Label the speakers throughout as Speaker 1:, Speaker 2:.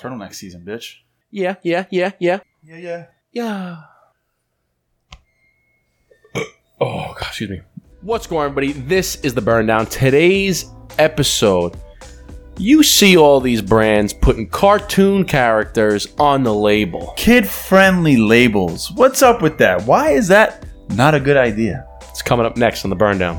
Speaker 1: Turtleneck season, bitch.
Speaker 2: Yeah, yeah, yeah, yeah,
Speaker 1: Yeah, yeah.
Speaker 2: yeah. Oh, God, excuse me. What's going on, everybody? This is the Burn Down. Today's episode, you see all these brands putting cartoon characters on the label.
Speaker 1: Kid friendly labels. What's up with that? Why is that not a good idea?
Speaker 2: It's coming up next on the Burn Down.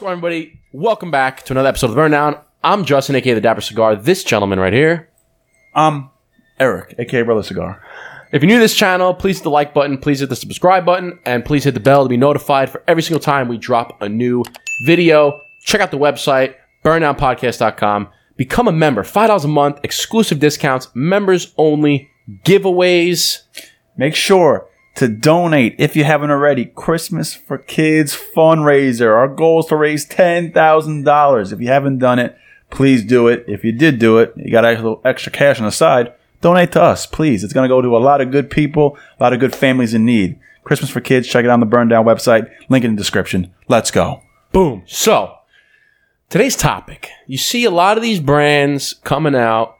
Speaker 2: Going everybody? Welcome back to another episode of the Burn Down. I'm Justin, aka the Dapper Cigar. This gentleman right here.
Speaker 1: Um, Eric, aka Brother Cigar.
Speaker 2: If you're new to this channel, please hit the like button, please hit the subscribe button, and please hit the bell to be notified for every single time we drop a new video. Check out the website, burndownpodcast.com. Become a member. $5 a month, exclusive discounts, members only, giveaways.
Speaker 1: Make sure to donate if you haven't already. Christmas for Kids fundraiser. Our goal is to raise $10,000. If you haven't done it, please do it. If you did do it, you got extra cash on the side, donate to us, please. It's going to go to a lot of good people, a lot of good families in need. Christmas for Kids, check it out on the Burn Down website. Link in the description. Let's go.
Speaker 2: Boom. So, today's topic. You see a lot of these brands coming out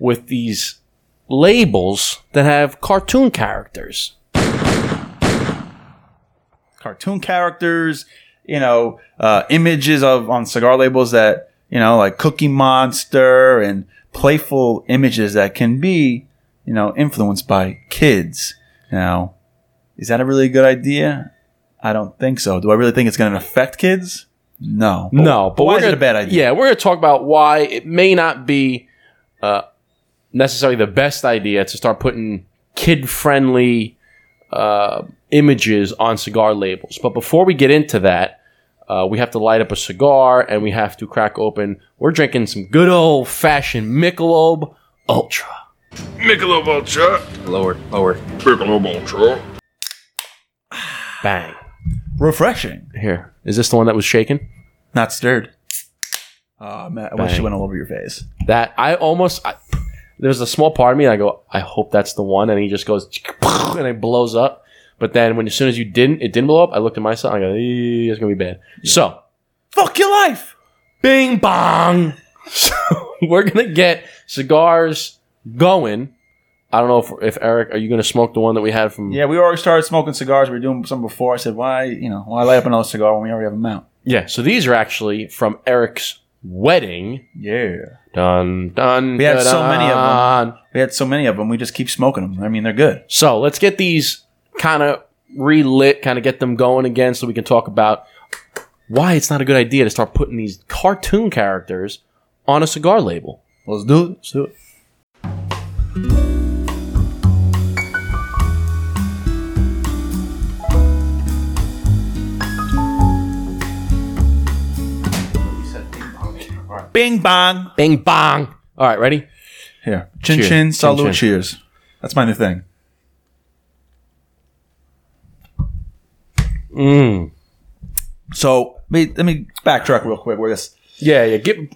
Speaker 2: with these labels that have cartoon characters.
Speaker 1: Cartoon characters, you know, uh, images of on cigar labels that you know, like Cookie Monster and playful images that can be, you know, influenced by kids. Now, is that a really good idea? I don't think so. Do I really think it's going to affect kids? No.
Speaker 2: No, but
Speaker 1: why
Speaker 2: we're
Speaker 1: is it
Speaker 2: gonna,
Speaker 1: a bad idea?
Speaker 2: Yeah, we're going to talk about why it may not be uh, necessarily the best idea to start putting kid-friendly uh, images on cigar labels. But before we get into that, uh, we have to light up a cigar and we have to crack open. We're drinking some good old-fashioned Michelob Ultra.
Speaker 3: Michelob Ultra.
Speaker 2: Lower, lower,
Speaker 3: Michelob Ultra.
Speaker 2: bang.
Speaker 1: Refreshing.
Speaker 2: Here, is this the one that was shaken?
Speaker 1: Not stirred. Oh, man, I wish
Speaker 2: Bang.
Speaker 1: it went all over your face.
Speaker 2: That I almost I, there's a small part of me. I go, I hope that's the one, and he just goes and it blows up. But then when as soon as you didn't, it didn't blow up. I looked at myself. I go, "Eh, it's gonna be bad. So,
Speaker 1: Fuck your life.
Speaker 2: Bing bong. So we're gonna get cigars going. I don't know if, if Eric, are you gonna smoke the one that we had from?
Speaker 1: Yeah, we already started smoking cigars. We were doing some before. I said, why, you know, why light up another cigar when we already have them out?
Speaker 2: Yeah. So these are actually from Eric's wedding.
Speaker 1: Yeah.
Speaker 2: Dun dun.
Speaker 1: We had so many of them. We had so many of them. We just keep smoking them. I mean, they're good.
Speaker 2: So let's get these kind of relit, kind of get them going again, so we can talk about why it's not a good idea to start putting these cartoon characters on a cigar label.
Speaker 1: Let's do it. Let's do it. Bing bong.
Speaker 2: Bing bong. All right, ready?
Speaker 1: Here. Chin
Speaker 2: Cheers.
Speaker 1: chin,
Speaker 2: Chin,
Speaker 1: salute,
Speaker 2: chin.
Speaker 1: cheers. That's my new thing.
Speaker 2: Mm.
Speaker 1: So let me, let me backtrack real quick. Where this?
Speaker 2: Yeah, yeah. Get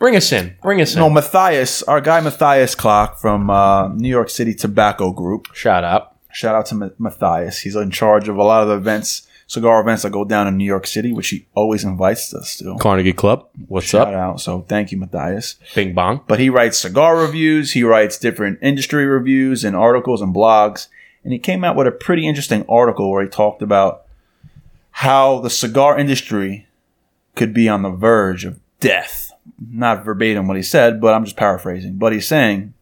Speaker 2: bring us in. Bring us in.
Speaker 1: No, Matthias, our guy Matthias Clock from uh, New York City Tobacco Group.
Speaker 2: Shout out.
Speaker 1: Shout out to Ma- Matthias. He's in charge of a lot of the events, cigar events that go down in New York City, which he always invites us to.
Speaker 2: Carnegie Club. What's
Speaker 1: Shout
Speaker 2: up?
Speaker 1: out. So thank you, Matthias.
Speaker 2: Bing bong.
Speaker 1: But he writes cigar reviews. He writes different industry reviews and articles and blogs. And he came out with a pretty interesting article where he talked about how the cigar industry could be on the verge of death. Not verbatim what he said, but I'm just paraphrasing. But he's saying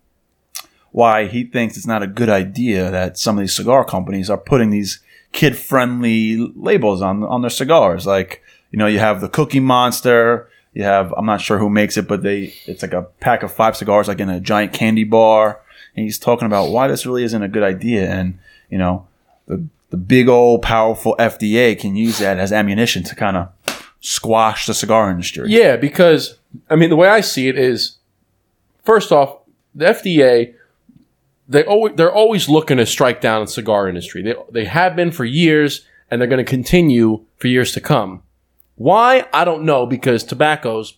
Speaker 1: why he thinks it's not a good idea that some of these cigar companies are putting these kid friendly labels on on their cigars. Like, you know, you have the Cookie Monster, you have I'm not sure who makes it, but they it's like a pack of five cigars like in a giant candy bar. And he's talking about why this really isn't a good idea and, you know, the the big old powerful FDA can use that as ammunition to kind of squash the cigar industry.
Speaker 2: Yeah, because I mean the way I see it is, first off, the FDA they always they're always looking to strike down the cigar industry. They they have been for years, and they're going to continue for years to come. Why I don't know because tobaccos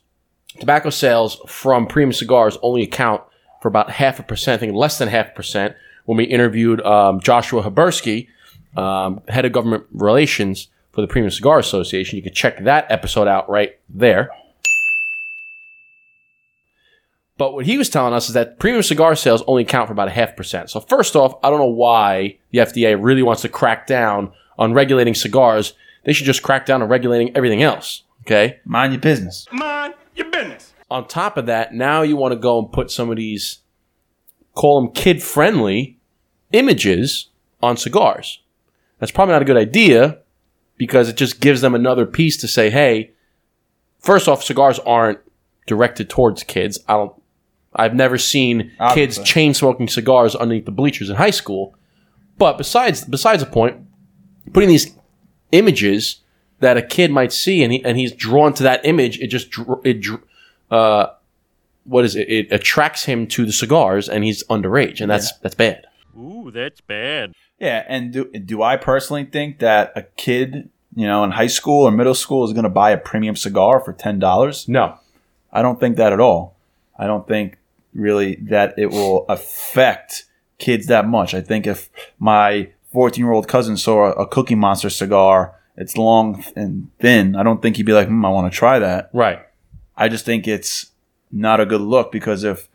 Speaker 2: tobacco sales from premium cigars only account for about half a percent, I think less than half a percent, when we interviewed um, Joshua Habursky, um, head of government relations for the Premium Cigar Association. You can check that episode out right there. But what he was telling us is that premium cigar sales only account for about a half percent. So first off, I don't know why the FDA really wants to crack down on regulating cigars. They should just crack down on regulating everything else. Okay.
Speaker 1: Mind your business.
Speaker 3: Mind your business.
Speaker 2: On top of that, now you want to go and put some of these, call them kid friendly images on cigars. That's probably not a good idea because it just gives them another piece to say, hey, first off, cigars aren't directed towards kids. I don't. I've never seen kids chain smoking cigars underneath the bleachers in high school. But besides besides the point, putting these images that a kid might see and he and he's drawn to that image, it just it uh, what is it? It attracts him to the cigars, and he's underage, and that's that's bad.
Speaker 4: Ooh, that's bad.
Speaker 1: Yeah, and do do I personally think that a kid, you know, in high school or middle school is going to buy a premium cigar for ten dollars?
Speaker 2: No,
Speaker 1: I don't think that at all. I don't think really that it will affect kids that much. I think if my 14 year old cousin saw a, Cookie Monster cigar, it's long and thin, I don't think he'd be like, hmm, I want to try that.
Speaker 2: right?
Speaker 1: I just think it's not a good look because if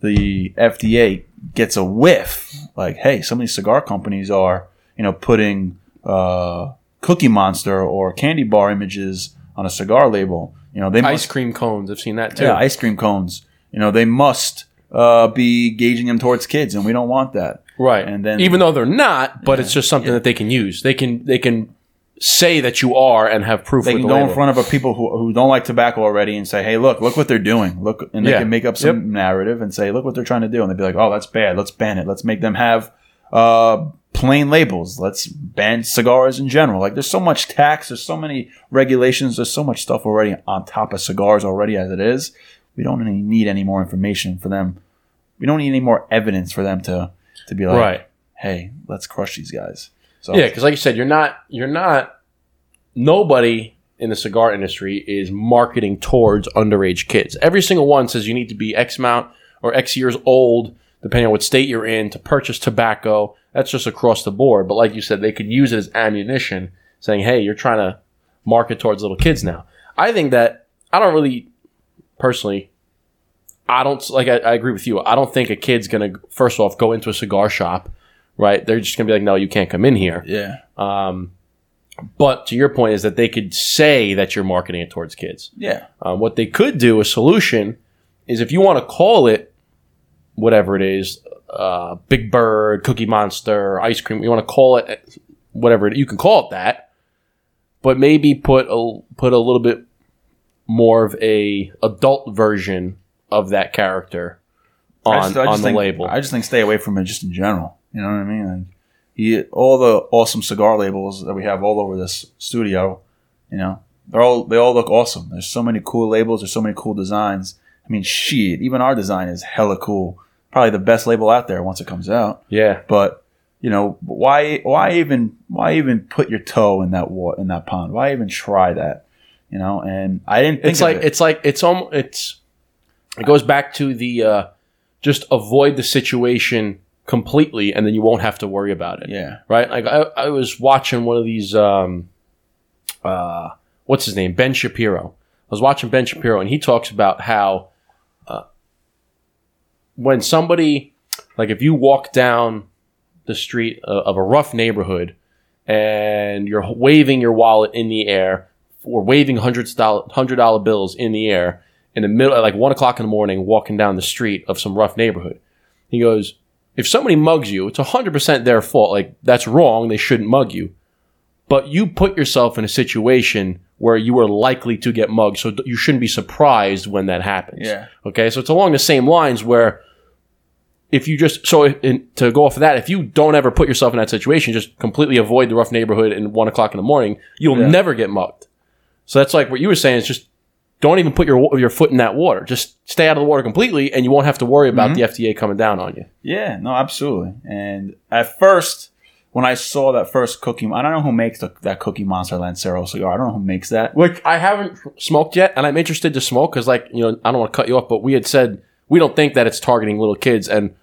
Speaker 1: the FDA gets a whiff, like, hey, some of these cigar companies are, you know, putting uh, Cookie Monster or candy bar images on a cigar label. You know, they
Speaker 2: Ice
Speaker 1: must,
Speaker 2: cream cones. I've seen that too.
Speaker 1: yeah, ice cream cones. You know, they must uh, be gauging them towards kids, and we don't want that.
Speaker 2: Right.
Speaker 1: And then-
Speaker 2: even though they're not, but it's just something that they can use. They can they can say that you are and have proof
Speaker 1: They can
Speaker 2: the
Speaker 1: go in front of a people who, who don't like tobacco already and say, "Hey, look, look what they're doing." Look, and they
Speaker 2: Yeah.
Speaker 1: can make up some
Speaker 2: Yep.
Speaker 1: narrative and say, "Look what they're trying to do," and they'd be like, "Oh, that's bad. Let's ban it. Let's make them have uh, plain labels. Let's ban cigars in general." Like, there's so much tax. There's so many regulations. There's so much stuff already on top of cigars already as it is. We don't any, need any more information for them. We don't need any more evidence for them to to be like,
Speaker 2: Right.
Speaker 1: "Hey, let's crush these guys." So
Speaker 2: Yeah, because like you said, you're not you're not nobody in the cigar industry is marketing towards underage kids. Every single one says you need to be X amount or X years old, depending on what state you're in, to purchase tobacco. That's just across the board. But like you said, they could use it as ammunition, saying, "Hey, you're trying to market towards little kids now." I think that I don't really personally. I don't like. I, I agree with you. I don't think a kid's gonna first off go into a cigar shop, right? They're just gonna be like, "No, you can't come in here."
Speaker 1: yeah,
Speaker 2: Um, but to your point is that they could say that you're marketing it towards kids.
Speaker 1: yeah,
Speaker 2: Um, what they could do, a solution, is if you want to call it whatever it is, uh, Big Bird, Cookie Monster, ice cream, you want to call it whatever it, you can call it that, but maybe put a put a little bit more of a adult version of that character on
Speaker 1: just
Speaker 2: on the
Speaker 1: think-
Speaker 2: label.
Speaker 1: I just think stay away from it just in general. You know what I mean? Like, he, all the awesome cigar labels that we have all over this studio, you know, they're all they all look awesome. There's so many cool labels. There's so many cool designs. I mean, shit, even our design is hella cool. Probably the best label out there once it comes out.
Speaker 2: yeah,
Speaker 1: But you know, why why even why even put your toe in that water in that pond? Why even try that? You know, and I didn't think
Speaker 2: it's like
Speaker 1: it.
Speaker 2: it's like it's almost it's it goes back to the uh, just avoid the situation completely and then you won't have to worry about it.
Speaker 1: Yeah,
Speaker 2: right? Like i, I was watching one of these um uh what's his name? Ben shapiro. I was watching ben shapiro and he talks about how uh, when somebody like if you walk down the street of, of a rough neighborhood and you're waving your wallet in the air or waving hundred dollar hundred dollar bills in the air in the middle at like one o'clock in the morning walking down the street of some rough neighborhood he goes if somebody mugs you it's 100% their fault like that's wrong they shouldn't mug you but you put yourself in a situation where you are likely to get mugged so you shouldn't be surprised when that happens
Speaker 1: Yeah.
Speaker 2: okay so it's along the same lines where if you just so in, to go off of that, if you don't ever put yourself in that situation, just completely avoid the rough neighborhood in one o'clock in the morning, you'll
Speaker 1: Yeah.
Speaker 2: never get mugged. So that's like what you were saying is just don't even put your your foot in that water. Just stay out of the water completely, and you won't have to worry about the mm-hmm. FDA coming down on you.
Speaker 1: Yeah, no, absolutely. And at first, when I saw that first cookie, I don't know who makes the, that Cookie Monster Lancero cigar. I don't know who makes that.
Speaker 2: Which I haven't smoked yet, and I'm interested to smoke because, like, you know, I don't want to cut you off, but we had said we don't think that it's targeting little kids, and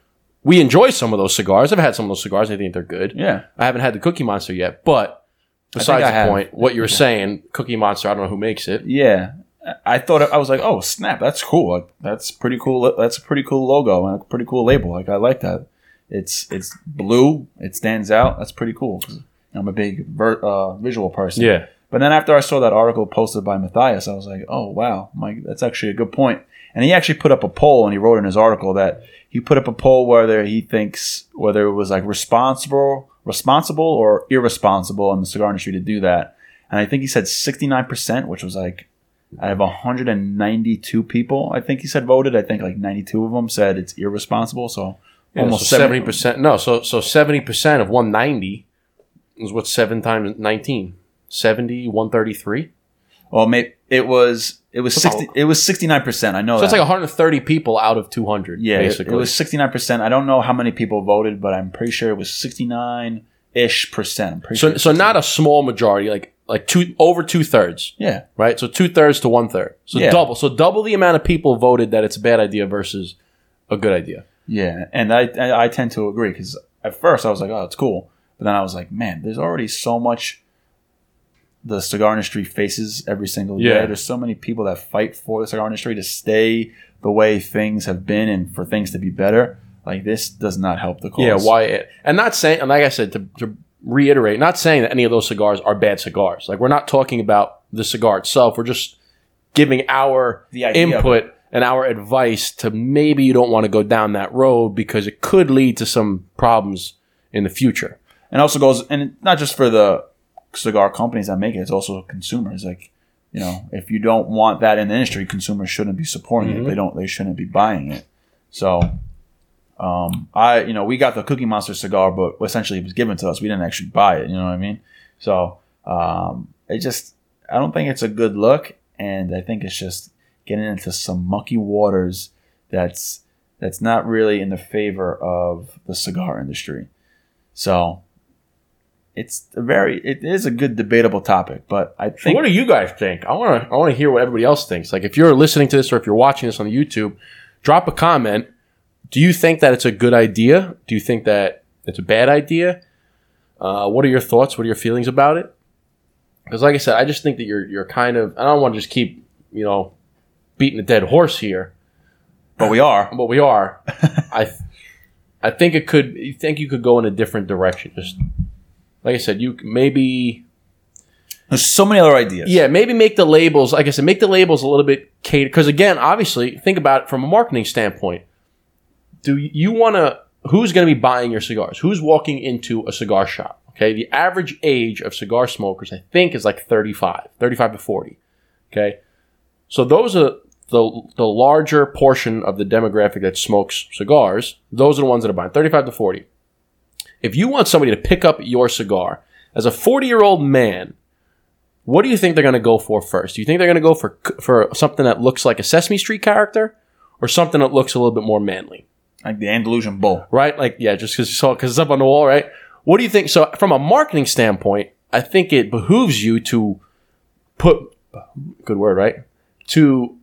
Speaker 2: we enjoy some of those cigars. I've had some of those cigars. I think they're good.
Speaker 1: Yeah.
Speaker 2: I haven't had the Cookie Monster yet, but besides
Speaker 1: I
Speaker 2: the
Speaker 1: have.
Speaker 2: point, what you were saying, Cookie Monster, I don't know who makes it.
Speaker 1: Yeah. I thought I was like, oh snap, that's cool. Like, that's pretty cool. That's a pretty cool logo and a pretty cool label. Like I like that. It's it's blue. It stands out. That's pretty cool. I'm a big ver- uh, visual person.
Speaker 2: Yeah.
Speaker 1: But then after I saw that article posted by Matthias, I was like, oh wow, Mike, that's actually a good point. And he actually put up a poll, and he wrote in his article that he put up a poll whether he thinks whether it was like responsible, responsible or irresponsible in the cigar industry to do that. And I think he said 69 percent, which was like out of 192 people, I think he said voted. I think like 92 of them said it's irresponsible. So almost
Speaker 2: seventy percent. No, so so seventy percent of one ninety is what seven times 19? 70, 133?
Speaker 1: Well, maybe it was it was
Speaker 2: That's
Speaker 1: 60. It was 69 percent. I know
Speaker 2: So
Speaker 1: that.
Speaker 2: it's like 130 people out of 200,
Speaker 1: Yeah, it-
Speaker 2: basically.
Speaker 1: it was sixty nine percent. I don't know how many people voted, but I'm pretty sure it was sixty nine ish percent. I'm
Speaker 2: so
Speaker 1: sure.
Speaker 2: so not a small majority, like like two over two thirds,
Speaker 1: yeah,
Speaker 2: right? So two thirds to one third. So
Speaker 1: Yeah.
Speaker 2: double. So double the amount of people voted that it's a bad idea versus a good idea.
Speaker 1: yeah, and I I, I tend to agree because at first I was like, oh, it's cool, but then I was like, man, there's already so much the cigar industry faces every single day. There's so many people that fight for the cigar industry to stay the way things have been and for things to be better. Like this does not help the cause.
Speaker 2: Yeah, why? It, and not saying, and like I said, to, to reiterate, not saying that any of those cigars are bad cigars. Like we're not talking about the cigar itself. We're just giving our
Speaker 1: The
Speaker 2: input and our advice to maybe you don't want to go down that road because it could lead to some problems in the future.
Speaker 1: and also goes and not just for the cigar companies that make it it's also consumers. Like you know if you don't want that in the industry consumers shouldn't be supporting it. They don't they shouldn't be buying it. So um i you know we got the cookie monster cigar but essentially it was given to us. We didn't actually buy it you know what i mean? So um it just i don't think it's a good look and i think it's just getting into some mucky waters that's that's not really in the favor of the cigar industry. So it's a very it is a good debatable topic, but I
Speaker 2: So
Speaker 1: think
Speaker 2: what do you guys think? I want to I want to hear what everybody else thinks. Like if you're listening to this or if you're watching this on YouTube, drop a comment. Do you think that it's a good idea? Do you think that it's a bad idea? Uh, what are your thoughts? What are your feelings about it? Because like I said, I just think that you're you're kind of I don't want to just keep you know beating a dead horse here,
Speaker 1: but we are.
Speaker 2: but we are. I th- I think it could. You think you could go in a different direction? Just like I said, you maybe
Speaker 1: There's so many other ideas.
Speaker 2: yeah, maybe make the labels, like I said, make the labels a little bit catered. Because again, obviously, think about it from a marketing standpoint. Do you want to? Who's going to be buying your cigars? Who's walking into a cigar shop? Okay, the average age of cigar smokers, I think, is like 35, 35 to 40. Okay, so those are the the larger portion of the demographic that smokes cigars. Those are the ones that are buying 35 to 40. If you want somebody to pick up your cigar as a 40 year old man, what do you think they're going to go for first? Do you think they're going to go for for something that looks like a Sesame Street character, or something that looks a little bit more manly?
Speaker 1: Like the Andalusian Bull.
Speaker 2: Right? Like yeah, just because you saw because it's up on the wall, right? What do you think? So from a marketing standpoint, I think it behooves you to put good word right to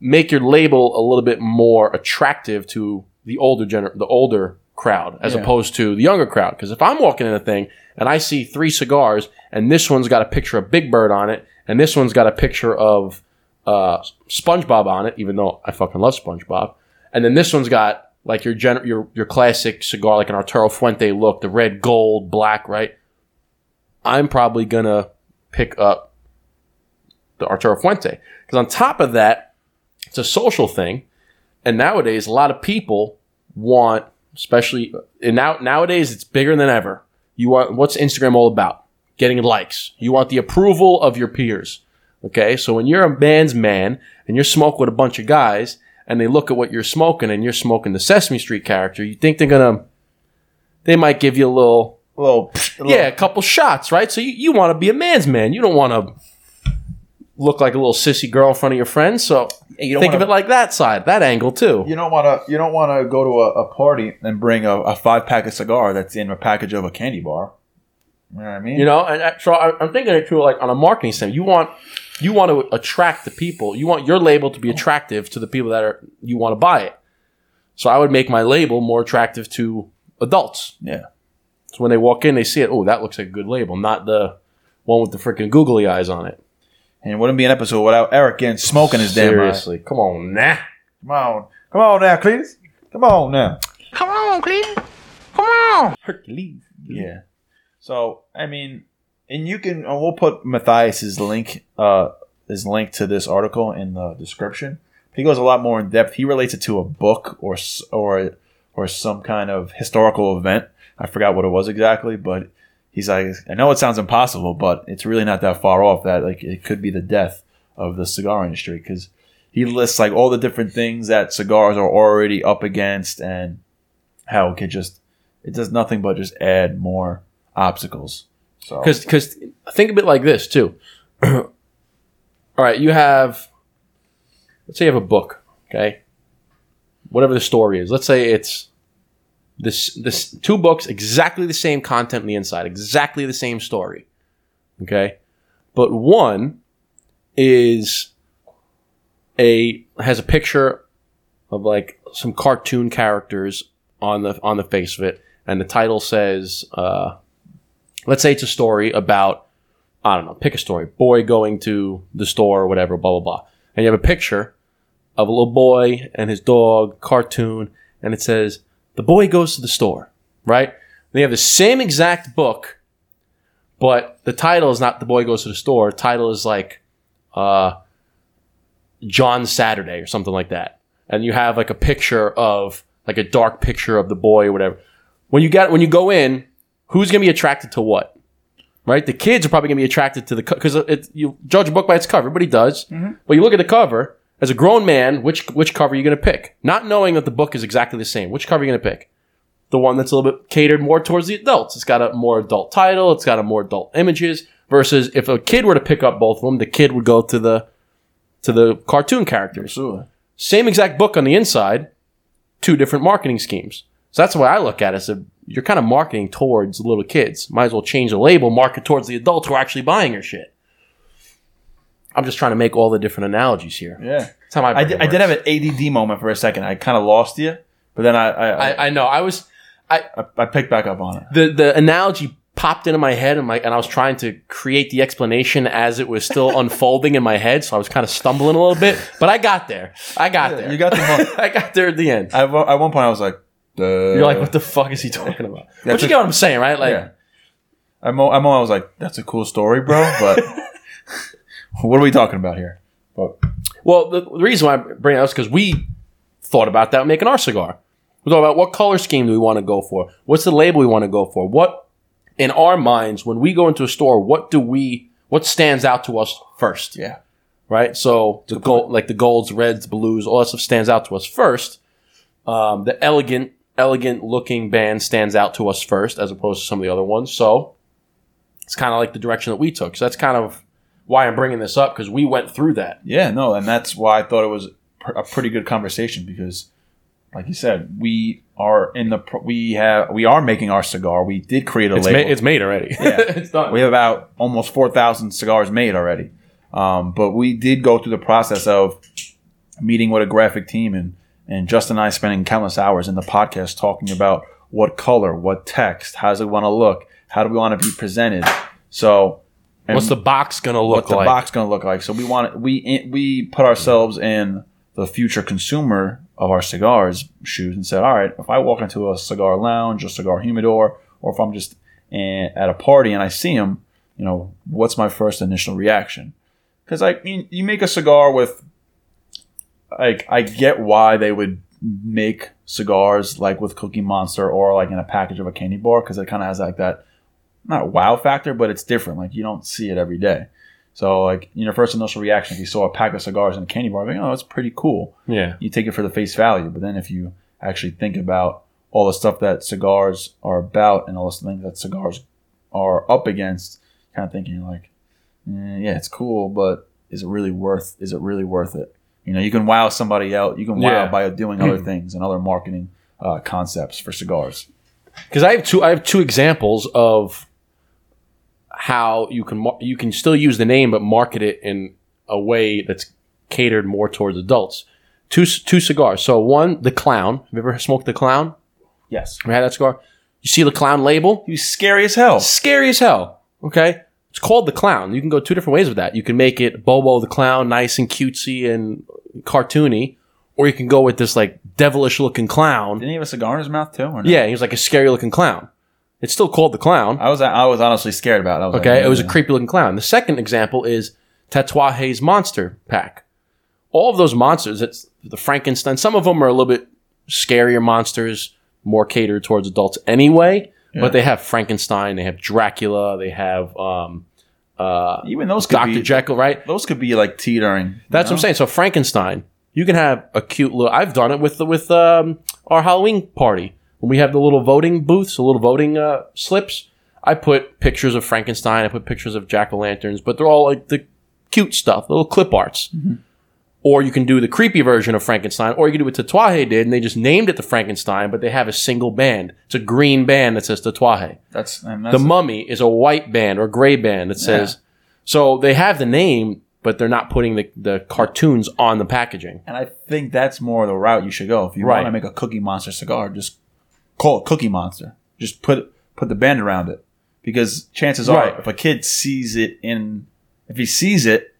Speaker 2: make your label a little bit more attractive to the older gener- the older crowd as
Speaker 1: Yeah.
Speaker 2: opposed to the younger crowd. Because if I'm walking in a thing and I see three cigars and this one's got a picture of Big Bird on it and this one's got a picture of uh, SpongeBob on it, even though I fucking love SpongeBob, and then this one's got like your gen- your your classic cigar, like an Arturo Fuente look, the red, gold, black, right? I'm probably gonna pick up the Arturo Fuente because on top of that, it's a social thing, and nowadays a lot of people want, especially and now nowadays it's bigger than ever. You want what's Instagram all about? Getting likes. You want the approval of your peers. Okay, so when you're a man's man and you're smoking with a bunch of guys and they look at what you're smoking and you're smoking the Sesame Street character, you think they're gonna, they might give you a little,
Speaker 1: A little, a little
Speaker 2: yeah, a couple shots, right? So you, you want to be a man's man. You don't want to look like a little sissy girl in front of your friends. So
Speaker 1: you don't
Speaker 2: think of
Speaker 1: wanna-
Speaker 2: it like that side, that angle too.
Speaker 1: You don't want to. You don't want to go to a, a party and bring a, a five pack of cigar that's in a package of a candy bar. You know what I mean?
Speaker 2: You know, and uh, so I, I'm thinking it too, like on a marketing standpoint, you want you want to attract the people. You want your label to be attractive to the people that are you want to buy it. So I would make my label more attractive to adults.
Speaker 1: Yeah.
Speaker 2: So when they walk in, they see it. Oh, that looks like a good label, not the one with the freaking googly eyes on it.
Speaker 1: And it wouldn't be an episode without Eric getting smoking his damn eye.
Speaker 2: Seriously, come on, now.
Speaker 1: Come on. Come on now, Cletus. Come on now.
Speaker 4: Come on, Cleveland. Come on.
Speaker 1: Hercules. Yeah. So I mean, and you can uh, we'll put Matthias's link uh his link to this article in the description. He goes a lot more in depth. He relates it to a book or or or some kind of historical event. I forgot what it was exactly, but he's like, I know it sounds impossible, but it's really not that far off. That like it could be the death of the cigar industry because he lists like all the different things that cigars are already up against and how it could just it does nothing but just add more obstacles. So
Speaker 2: Because because think of it like this too. All right, you have let's say you have a book, okay? Whatever the story is. Let's say it's this this two books exactly the same content on the inside, exactly the same story. Okay? But one is a has a picture of like some cartoon characters on the on the face of it and the title says uh let's say it's a story about I don't know, pick a story. Boy going to the store or whatever, blah blah blah. And you have a picture of a little boy and his dog, cartoon, and it says, The boy goes to the store, right? They have the same exact book, but the title is not The Boy Goes to the Store. The title is like uh John Saturday or something like that. And you have like a picture of like a dark picture of the boy or whatever. When you get when you go in, who's going to be attracted to what? Right? The kids are probably going to be attracted to the because it you judge a book by its cover. Everybody does. But you look at the cover as a grown man, which which cover are you going to pick? Not knowing that the book is exactly the same. Which cover are you going to pick? The one that's a little bit catered more towards the adults. It's got a more adult title. It's got a more adult images. Versus if a kid were to pick up both of them, the kid would go to the to the cartoon characters.
Speaker 1: Absolutely.
Speaker 2: Same exact book on the inside, two different marketing schemes. So that's the way I look at it. So you're kind of marketing towards little kids. Might as well change the label, market towards the adults who are actually buying your shit. I'm just trying to make all the different analogies here.
Speaker 1: Yeah.
Speaker 2: That's how my
Speaker 1: I did, I did
Speaker 2: works.
Speaker 1: have an ADD moment for a second. I kind of lost you, but then I I, I,
Speaker 2: I, I know. I was
Speaker 1: I, I picked back up on it.
Speaker 2: the the analogy popped into my head and my and I was trying to create the explanation as it was still unfolding in my head, so I was kind of stumbling a little bit, but I got there. I got there.
Speaker 1: You got the
Speaker 2: I got there at the end.
Speaker 1: I, at one point I was like, Duh.
Speaker 2: You're like, what the fuck is he talking about? but you get what I'm saying, right? Like,
Speaker 1: yeah. I'm, mo- I'm, mo- I was like, that's a cool story, bro. But what are we talking about here? But
Speaker 2: well, the, the reason why I bring it up is because we thought about that making our cigar. We thought about what color scheme do we want to go for? What's the label we want to go for? What in our minds when we go into a store, what do we what stands out to us first?
Speaker 1: yeah,
Speaker 2: right? So the gold, like the golds, reds, blues, all that stuff stands out to us first. Um, the elegant, elegant looking band stands out to us first, as opposed to some of the other ones. So it's kind of like the direction that we took. So that's kind of why I'm bringing this up because we went through that.
Speaker 1: yeah, no, and that's why I thought it was pr- a pretty good conversation because, like you said, we are in the we have we are making our cigar. We did create a
Speaker 2: It's,
Speaker 1: label.
Speaker 2: ma- it's made already.
Speaker 1: Yeah.
Speaker 2: it's done.
Speaker 1: We have about almost 4,000 cigars made already. Um, but we did go through the process of meeting with a graphic team and, and Justin and I spending countless hours in the podcast talking about what color, what text, how does it want to look, how do we want to be presented. So, and
Speaker 2: What's the box gonna look like?
Speaker 1: what's the
Speaker 2: like?
Speaker 1: box going to look like? So we want we we put ourselves in the future consumer of our cigars shoes and said, all right, if I walk into a cigar lounge, a cigar humidor, or if I'm just at a party and I see them, you know, what's my first initial reaction? Because I mean, you make a cigar with, like, I get why they would make cigars like with Cookie Monster or like in a package of a candy bar because it kind of has like that not wow factor, but it's different. Like you don't see it every day. So like your first initial reaction, if you saw a pack of cigars in a candy bar, like, oh, it's pretty cool.
Speaker 2: yeah.
Speaker 1: You take it for the face value. But then if you actually think about all the stuff that cigars are about and all the things that cigars are up against, kind of thinking like, eh, yeah, it's cool, but is it really worth? Is it really worth it? You know, you can wow somebody out. You can wow
Speaker 2: Yeah.
Speaker 1: by doing other things and other marketing uh, concepts for cigars.
Speaker 2: because I have two. I have two examples of how you can mar- you can still use the name but market it in a way that's catered more towards adults. two two cigars. So one, the clown. Have you ever smoked the clown?
Speaker 1: Yes.
Speaker 2: Ever had that cigar? You see the clown label?
Speaker 1: He was scary as hell.
Speaker 2: Scary as hell. Okay. It's called the clown. You can go two different ways with that. You can make it Bobo the clown, nice and cutesy and cartoony, or you can go with this like devilish looking clown.
Speaker 1: Didn't he have a cigar in his mouth too? Or no?
Speaker 2: Yeah, he was like a scary looking clown. It's still called the clown.
Speaker 1: I was I was honestly scared about it. I was
Speaker 2: Okay,
Speaker 1: like,
Speaker 2: it was a
Speaker 1: yeah.
Speaker 2: creepy looking clown. The second example is Tatuaje's monster pack. All of those monsters, it's the Frankenstein. Some of them are a little bit scarier monsters, more catered towards adults anyway. But they have Frankenstein, they have Dracula, they have um, uh,
Speaker 1: even those
Speaker 2: Doctor Jekyll, right?
Speaker 1: those could be like teetering.
Speaker 2: That's what I'm saying. So Frankenstein, you can have a cute little. I've done it with the, with um, our Halloween party when we have the little voting booths, the little voting uh, slips. I put pictures of Frankenstein. I put pictures of jack o' lanterns, but they're all like the cute stuff, little clip arts. Or you can do the creepy version of Frankenstein, or you can do what Tatuaje did, and they just named it the Frankenstein, but they have a single band. It's a green band that says Tatuaje.
Speaker 1: That's and
Speaker 2: The
Speaker 1: that's
Speaker 2: Mummy is a white band or gray band that says. So they have the name, but they're not putting the, the cartoons on the packaging.
Speaker 1: and I think that's more the route you should go if you
Speaker 2: Right.
Speaker 1: want to make a Cookie Monster cigar. Just call it Cookie Monster. Just put put the band around it because chances
Speaker 2: Right.
Speaker 1: are, if a kid sees it in, if he sees it,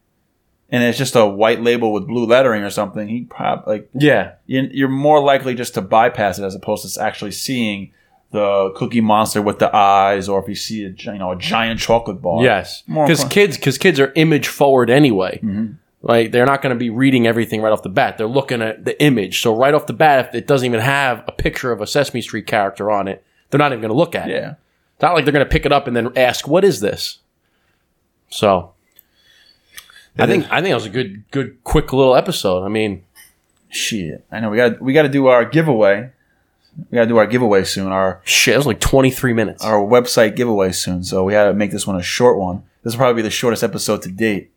Speaker 1: and it's just a white label with blue lettering or something, he probably like
Speaker 2: Yeah.
Speaker 1: you- you're more likely just to bypass it as opposed to actually seeing the Cookie Monster with the eyes, or if you see a you know a giant chocolate bar.
Speaker 2: Yes. Because kids, because kids are image forward anyway.
Speaker 1: Mm-hmm.
Speaker 2: Like they're not going to be reading everything right off the bat. They're looking at the image. So right off the bat, if it doesn't even have a picture of a Sesame Street character on it, they're not even going to look at it.
Speaker 1: yeah.
Speaker 2: It's not like they're going to pick it up and then ask, "What is this?" So, I think I think that was a good, good, quick little episode. I mean,
Speaker 1: Shit, I know we got we got to do our giveaway. We got to do our giveaway soon. Our
Speaker 2: shit, it was like twenty three minutes.
Speaker 1: our website giveaway soon. So we had to make this one a short one. This will probably be the shortest episode to date.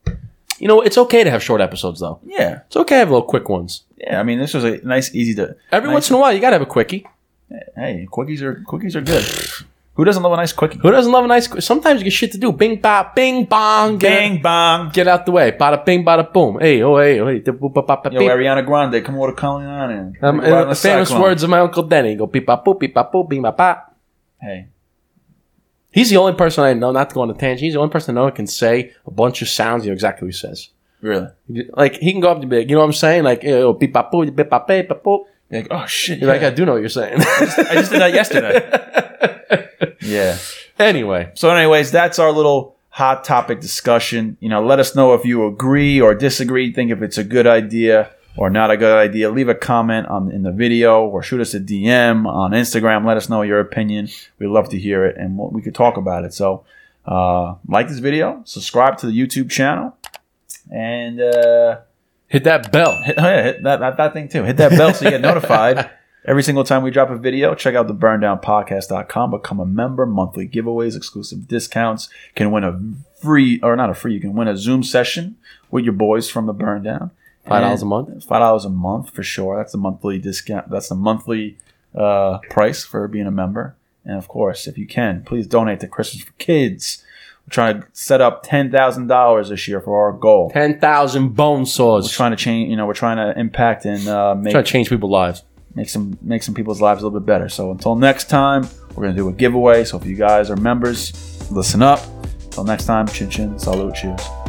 Speaker 2: You know, it's okay to have short episodes though.
Speaker 1: Yeah,
Speaker 2: It's okay to have little quick ones.
Speaker 1: yeah. I mean, this was a nice, easy to.
Speaker 2: Every
Speaker 1: nice-
Speaker 2: once in a while, you gotta have a quickie.
Speaker 1: Hey, quickies are quickies are good. Who doesn't love a nice quickie?
Speaker 2: Who doesn't love a nice? Qu- Sometimes you get shit to do. Bing bop, bing bong, get,
Speaker 1: Bang bang.
Speaker 2: get out the way. Bada bing, bada boom. Hey, oh hey, oh hey. da- boop, bop, bop,
Speaker 1: Yo,
Speaker 2: beep.
Speaker 1: Ariana Grande, come over to calling on in.
Speaker 2: Um,
Speaker 1: Go
Speaker 2: the famous words of my uncle Denny. Go beep bop boop, beep bop boop, bing bop bop.
Speaker 1: Hey,
Speaker 2: He's the only person I know, not to go on a tangent. He's the only person I know that can say a bunch of sounds. You know exactly what he says.
Speaker 1: really?
Speaker 2: Like he can go up to be like, you know what I'm saying? Like, yo, beep bop boop, beep bop beep bop boop.
Speaker 1: You're like, oh shit.
Speaker 2: You're like. I do know what you're saying.
Speaker 1: I just did that yesterday. yeah.
Speaker 2: anyway,
Speaker 1: So, anyways, that's our little hot topic discussion. You know, let us know if you agree or disagree, think if it's a good idea or not a good idea. Leave a comment on in the video or shoot us a DM on Instagram. Let us know your opinion. We'd love to hear it and we could talk about it. So, uh, like this video, subscribe to the YouTube channel, and uh,
Speaker 2: hit that bell.
Speaker 1: hit, oh yeah, hit that, that, that thing too. Hit that bell so you get notified every single time we drop a video. Check out the burndownpodcast.com. Become a member. Monthly giveaways, exclusive discounts. Can win a free, or not a free, you can win a Zoom session with your boys from the Burn Down.
Speaker 2: $5 a month?
Speaker 1: Five dollars a month for sure. That's the monthly discount. That's the monthly uh, price for being a member. And of course, if you can, please donate to Christmas for Kids. We're trying to set up ten thousand dollars this year for our goal.
Speaker 2: Ten thousand bone saws.
Speaker 1: We're trying to change. You know, we're trying to impact and uh, make
Speaker 2: Trying to change people's lives.
Speaker 1: make some make some people's lives a little bit better. So until next time, we're gonna do a giveaway. So if you guys are members, listen up. Until next time, chin chin, salute, cheers.